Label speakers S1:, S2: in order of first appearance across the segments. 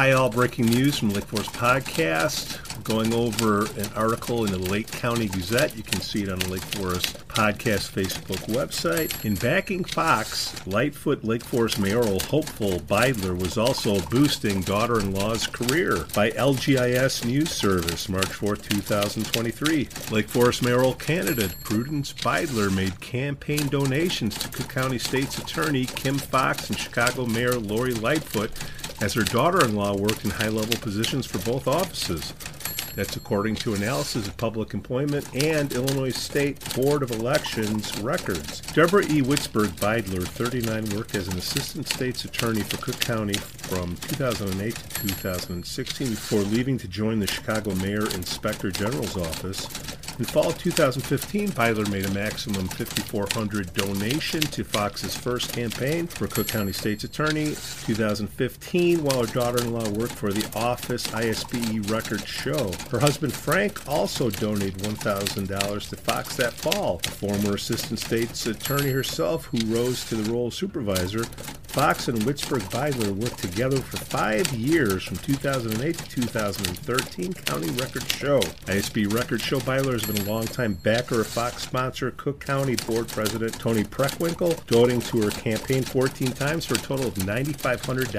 S1: Hi, all breaking news from Lake Forest Podcast. Going over an article in the Lake County Gazette. You can see it on the Lake Forest Podcast Facebook website. In backing Foxx, Lightfoot Lake Forest mayoral hopeful Beidler was also boosting daughter in law's career by LGIS News Service, March 4, 2023. Lake Forest mayoral candidate Prudence Beidler made campaign donations to Cook County State's Attorney Kim Foxx and Chicago Mayor Lori Lightfoot as her daughter in law worked in high level positions for both offices. That's according to analysis of public employment and Illinois State Board of Elections records. Deborah E. Witzburg Beidler, 39, worked as an assistant state's attorney for Cook County from 2008 to 2016 before leaving to join the Chicago Mayor Inspector General's office. In fall 2015, Beidler made a maximum 5400 donation to Foxx's first campaign for Cook County State's Attorney. 2015, while her daughter-in-law worked for the Office ISBE Record Show. Her husband Frank also donated $1,000 to Foxx that fall. Former assistant state's attorney herself, who rose to the role of supervisor, Foxx and Witzburg Beidler worked together for five years from 2008 to 2013 County Record Show. ISB Record Show Beidler has been a longtime backer of Foxx sponsor Cook County Board President Toni Preckwinkle, donating to her campaign 14 times for a total of $9,500.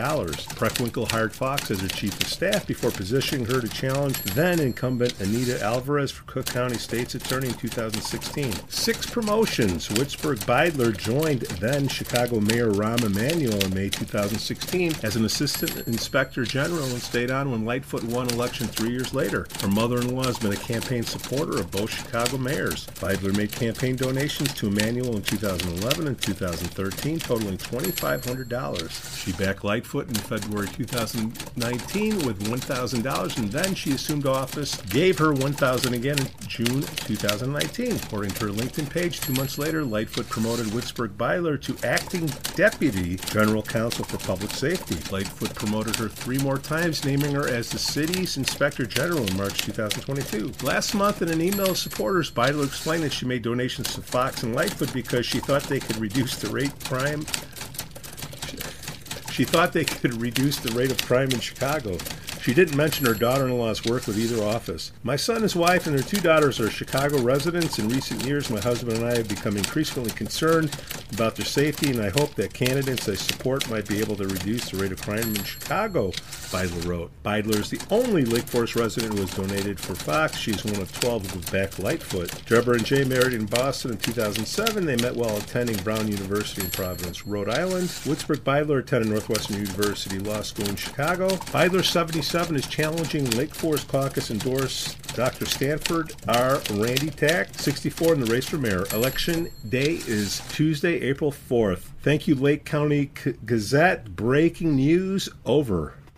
S1: Preckwinkle hired Foxx as her chief of staff before positioning her to challenge then incumbent Anita Alvarez for Cook County State's Attorney in 2016. Six promotions. Witzburg Beidler joined then Chicago Mayor Rahm Emanuel in May 2016 as an assistant inspector general and stayed on when Lightfoot won election three years later. Her mother-in-law has been a campaign supporter of both Chicago mayors. Beidler made campaign donations to Emanuel in 2011 and 2013, totaling $2,500. She backed Lightfoot in February 2019 with $1,000, and then she assumed office, gave her $1,000 again in June 2019. According to her LinkedIn page, two months later, Lightfoot promoted Witzburg Beidler to acting deputy general counsel for public safety. Lightfoot promoted her three more times, naming her as the city's inspector general in March 2022. Last month, in an email to supporters, Beidler explained that she made donations to Foxx and Lightfoot because she thought they could reduce the rate crime. She thought they could reduce the rate of crime in Chicago. She didn't mention her daughter in law's work with either office. My son, his wife, and their two daughters are Chicago residents. In recent years, my husband and I have become increasingly concerned about their safety, and I hope that candidates I support might be able to reduce the rate of crime in Chicago, Beidler wrote. Beidler is the only Lake Forest resident who has donated for Foxx. She's one of 12 who backed Lightfoot. Deborah and Jay married in Boston in 2007. They met while attending Brown University in Providence, Rhode Island. Witzburg Beidler attended Northwestern University Law School in Chicago. Beidler, 77, is challenging Lake Forest Caucus endorsed Dr. Stanford R. Randy Tack, 64 in the race for mayor. Election day is Tuesday, April 4th. Thank you, Lake County Gazette. Breaking news over.